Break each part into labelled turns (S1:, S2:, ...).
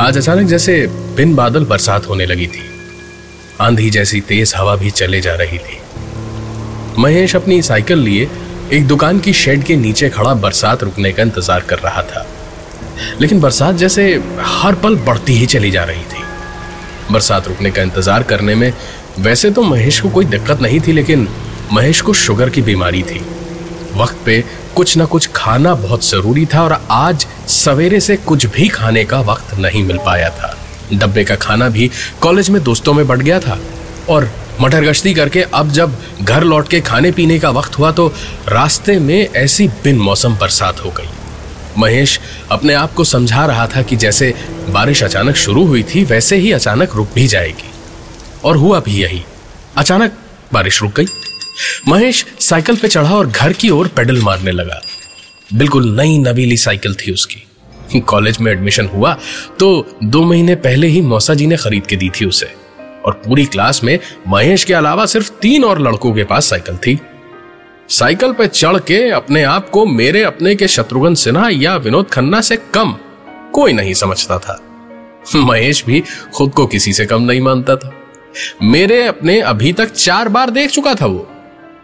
S1: आज अचानक जैसे बिन बादल बरसात होने लगी थी। आंधी जैसी तेज हवा भी चले जा रही थी। महेश अपनी साइकिल लिए एक दुकान की शेड के नीचे खड़ा बरसात रुकने का इंतज़ार कर रहा था। लेकिन बरसात जैसे हर पल बढ़ती ही चली जा रही थी। बरसात रुकने का इंतज़ार करने में वैसे तो महेश को कोई दिक्कत नहीं थी, लेकिन महेश को शुगर की बीमारी थी। वक्त पे कुछ ना कुछ खाना बहुत ज़रूरी था और आज सवेरे से कुछ भी खाने का वक्त नहीं मिल पाया था। डब्बे का खाना भी कॉलेज में दोस्तों में बढ़ गया था और मटर गश्ती करके अब जब घर लौट के खाने पीने का वक्त हुआ तो रास्ते में ऐसी बिन मौसम बरसात हो गई। महेश अपने आप को समझा रहा था कि जैसे बारिश अचानक शुरू हुई थी, वैसे ही अचानक रुक भी जाएगी। और हुआ भी यही। अचानक बारिश रुक गई। महेश साइकिल पे चढ़ा और घर की ओर पेडल मारने लगा। बिल्कुल नई नवीली साइकिल थी उसकी। कॉलेज में एडमिशन हुआ तो दो महीने पहले ही मौसा जी ने खरीद के दी थी उसे। और पूरी क्लास में महेश के अलावा सिर्फ़ तीन और लड़कों के पास साइकिल थी। साइकिल पर चढ़ के अपने आप को मेरे अपने के शत्रुघ्न सिन्हा या विनोद खन्ना से कम कोई नहीं समझता था। महेश भी खुद को किसी से कम नहीं मानता था। मेरे अपने अभी तक चार बार देख चुका था वो।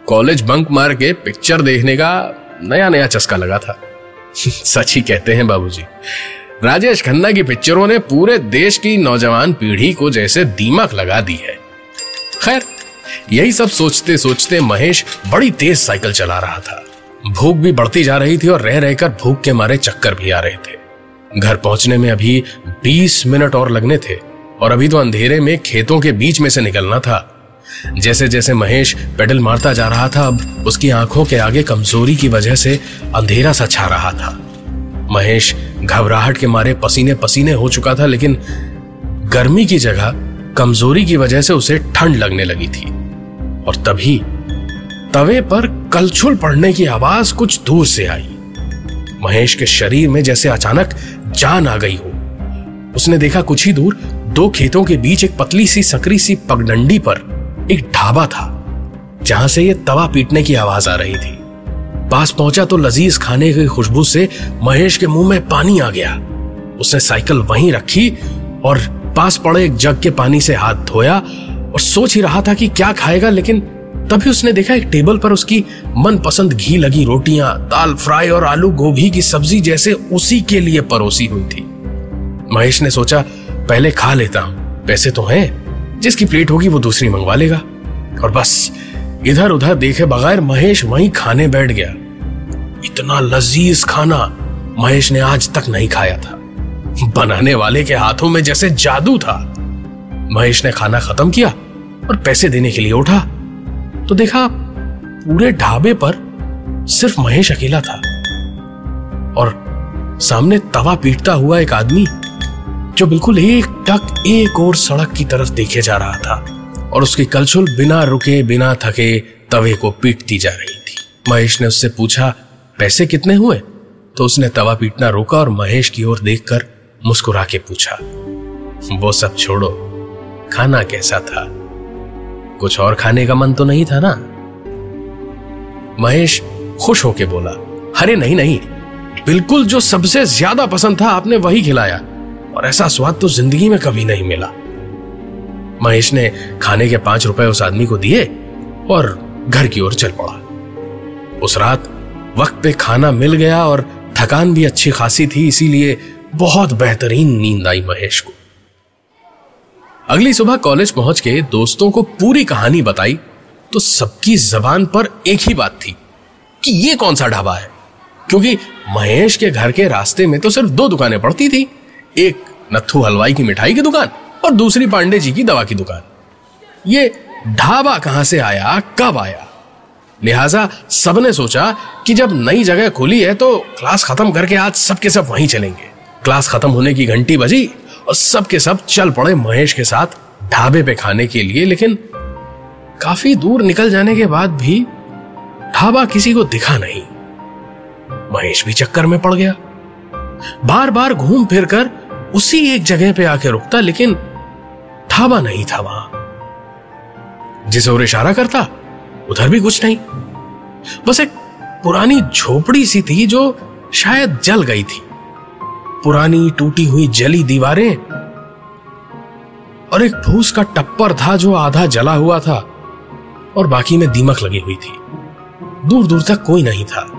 S1: कॉलेज बंक मार के पिक्चर देखने का नया नया चस्का लगा था। सच ही कहते हैं बाबूजी। राजेश खन्ना की पिक्चरों ने पूरे देश की नौजवान पीढ़ी को जैसे दीमक लगा दी है। खैर, यही सब सोचते सोचते महेश बड़ी तेज साइकिल चला रहा था। भूख भी बढ़ती जा रही थी और रह रहकर भूख के मारे चक्कर भी आ रहे थे। घर पहुँचने में अभी 20 मिनट और लगने थे और अभी तो अंधेरे में खेतों के बीच में से निकलना था। जैसे जैसे महेश पेडल मारता जा रहा था, अब उसकी आँखों के आगे कमज़ोरी की वजह से अंधेरा सा छा रहा था। महेश घबराहट के मारे पसीने पसीने हो चुका था, लेकिन गर्मी की जगह कमज़ोरी की वजह से उसे ठंड लगने लगी थी। और तभी तवे पर कलछुल पड़ने की आवाज़ कुछ दूर से आई। महेश के शरीर में जैसे अचानक जान आ गई हो। उसने देखा कुछ ही दूर दो खेतों के बीच एक पतली सी, सकरी सी पगडंडी पर एक ढाबा था, जहाँ से ये तवा पीटने की आवाज़ आ रही थी। पास पहुँचा तो लजीज खाने की खुशबू से महेश के मुँह में पानी आ गया। उसने साइकिल वहीं रखी और पास पड़े एक जग के पानी से हाथ धोया और सोच ही रहा था कि क्या खाएगा, लेकिन तभी उसने देखा एक टेबल पर उसकी मनपसंद घी लगी रोटियाँ, दाल फ्राई और आलू गोभी की सब्ज़ी जैसे उसी के लिए परोसी हुई थी। महेश ने सोचा, पहले खा लेता हूँ, पैसे तो हैं? जिसकी प्लेट होगी वो दूसरी मंगवा लेगा। और बस इधर उधर देखे बगैर महेश वहीं खाने बैठ गया। इतना लजीज खाना महेश ने आज तक नहीं खाया था। बनाने वाले के हाथों में जैसे जादू था। महेश ने खाना खत्म किया और पैसे देने के लिए उठा। तो देखा, पूरे ढाबे पर सिर्फ़ महेश अकेला था। और सामने तवा पीटता हुआ एक आदमी जो बिल्कुल एक टक एक और सड़क की तरफ़ देखे जा रहा था और उसकी कलछुल बिना रुके, बिना थके तवे को पीटती जा रही थी। महेश ने उससे पूछा, पैसे कितने हुए? तो उसने तवा पीटना रोका और महेश की ओर देखकर मुस्कुरा के पूछा, वो सब छोड़ो, खाना कैसा था? कुछ और खाने का मन तो नहीं था ना? महेश खुश होके बोला, अरे नहीं नहीं, बिल्कुल जो सबसे ज़्यादा पसंद था आपने वही खिलाया। और ऐसा स्वाद तो ज़िंदगी में कभी नहीं मिला। महेश ने खाने के पाँच रुपए उस आदमी को दिए और घर की ओर चल पड़ा। उस रात वक्त पे खाना मिल गया और थकान भी अच्छी खासी थी, इसीलिए बहुत बेहतरीन नींद आई महेश को। अगली सुबह कॉलेज पहुँच के दोस्तों को पूरी कहानी बताई तो सबकी जबान पर एक ही बात थी कि ये कौन सा ढाबा है? क्योंकि महेश के घर के रास्ते में तो सिर्फ़ दो दुकानें पड़ती थी, एक नथु हलवाई की मिठाई की दुकान और दूसरी पांडे जी की दवा की दुकान। ये ढाबा कहाँ से आया, कब आया? लिहाजा सबने सोचा कि जब नई जगह खुली है तो क्लास खत्म करके आज सबके सब वहीं चलेंगे। क्लास खत्म होने की घंटी बजी और सब के सब चल पड़े महेश के साथ ढाबे पे खाने के लिए, लेकिन काफ़ी दूर निकल जाने के बाद भी ढाबा किसी को दिखा नहीं। महेश भी चक्कर में पड़ गया। बार बार घूम फिर कर उसी एक जगह पे आके रुकता, लेकिन ढाबा नहीं था वहाँ। जिसे और इशारा करता, उधर भी कुछ नहीं। बस एक पुरानी झोपड़ी सी थी जो शायद जल गई थी। पुरानी टूटी हुई जली दीवारें और एक फूस का टप्पर था जो आधा जला हुआ था और बाकी में दीमक लगी हुई थी। दूर दूर तक कोई नहीं था।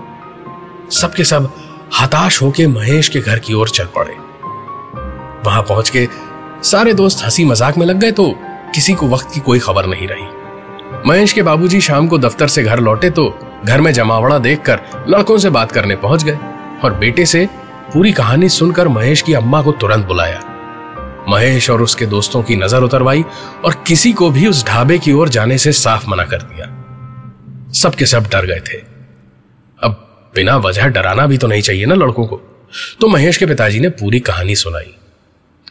S1: सबके सब हताश होके महेश के घर की ओर चल पड़े। वहाँ पहुँच के सारे दोस्त हँसी मज़ाक में लग गए तो किसी को वक्त की कोई खबर नहीं रही। महेश के बाबूजी शाम को दफ्तर से घर लौटे तो घर में जमावड़ा देखकर लड़कों से बात करने पहुँच गए और बेटे से पूरी कहानी सुनकर महेश की अम्मा को तुरंत बुलाया। महेश और उसके दोस्तों की नज़र उतरवाई और किसी को भी उस ढाबे की ओर जाने से साफ़ मना कर दिया। सबके सब डर गए थे। अब बिना वजह डराना भी तो नहीं चाहिए ना लड़कों को। तो महेश के पिताजी ने पूरी कहानी सुनाई।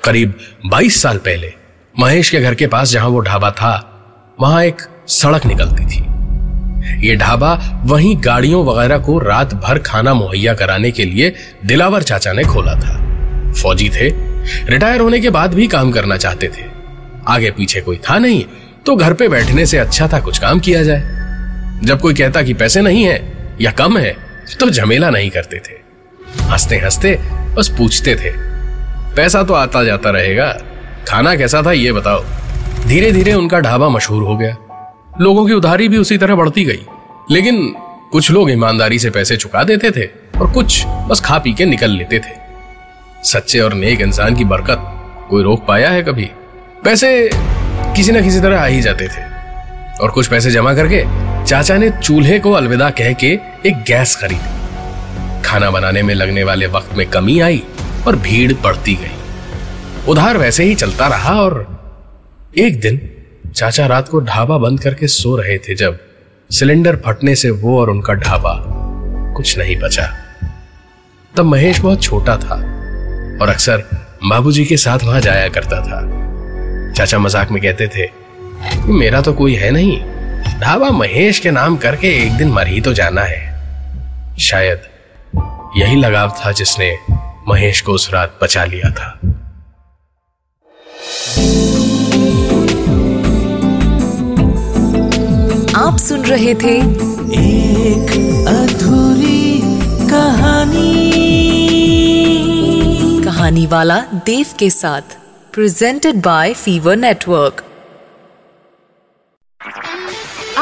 S1: करीब 22 साल पहले महेश के घर के पास जहाँ वो ढाबा था, वहाँ एक सड़क निकलती थी। ये ढाबा वहीं गाड़ियों वगैरह को रात भर खाना मुहैया कराने के लिए दिलावर चाचा ने खोला था। फौजी थे, रिटायर होने के बाद भी काम करना चाहते थे। आगे पीछे कोई था नहीं तो घर पे बैठने से अच्छा था कुछ काम किया जाए। जब कोई कहता कि पैसे नहीं है या कम है तो झमेला नहीं करते थे। हँसते हँसते बस पूछते थे पैसा तो आता जाता रहेगा। खाना कैसा था ये बताओ। धीरे धीरे उनका ढाबा मशहूर हो गया। लोगों की उधारी भी उसी तरह बढ़ती गई। लेकिन कुछ लोग ईमानदारी से पैसे चुका देते थे और कुछ बस खा पी के निकल लेते थे। सच्चे और नेक इंसान की बरकत कोई रोक पाया है कभी? पैसे किसी ना किसी तरह आ ही जाते थे। और कुछ पैसे जमा करके चाचा ने चूल्हे को अलविदा कह के एक गैस खरीदी। खाना बनाने में लगने वाले वक्त में कमी आई। और भीड़ बढ़ती गई। उधार वैसे ही चलता रहा और एक दिन चाचा रात को ढाबा बंद करके सो रहे थे जब सिलेंडर फटने से वो और उनका ढाबा कुछ नहीं बचा। तब महेश बहुत छोटा था और अक्सर बाबूजी के साथ वहाँ जाया करता था। चाचा मज़ाक में कहते थे, मेरा तो कोई है नहीं। ढाबा महेश के नाम करके एक दिन मर ही तो जाना है। शायद यही लगाव था जिसने महेश को उस रात बचा लिया था।
S2: आप सुन रहे थे
S3: एक अधूरी कहानी।
S2: कहानी वाला देव के साथ प्रेजेंटेड बाय फीवर नेटवर्क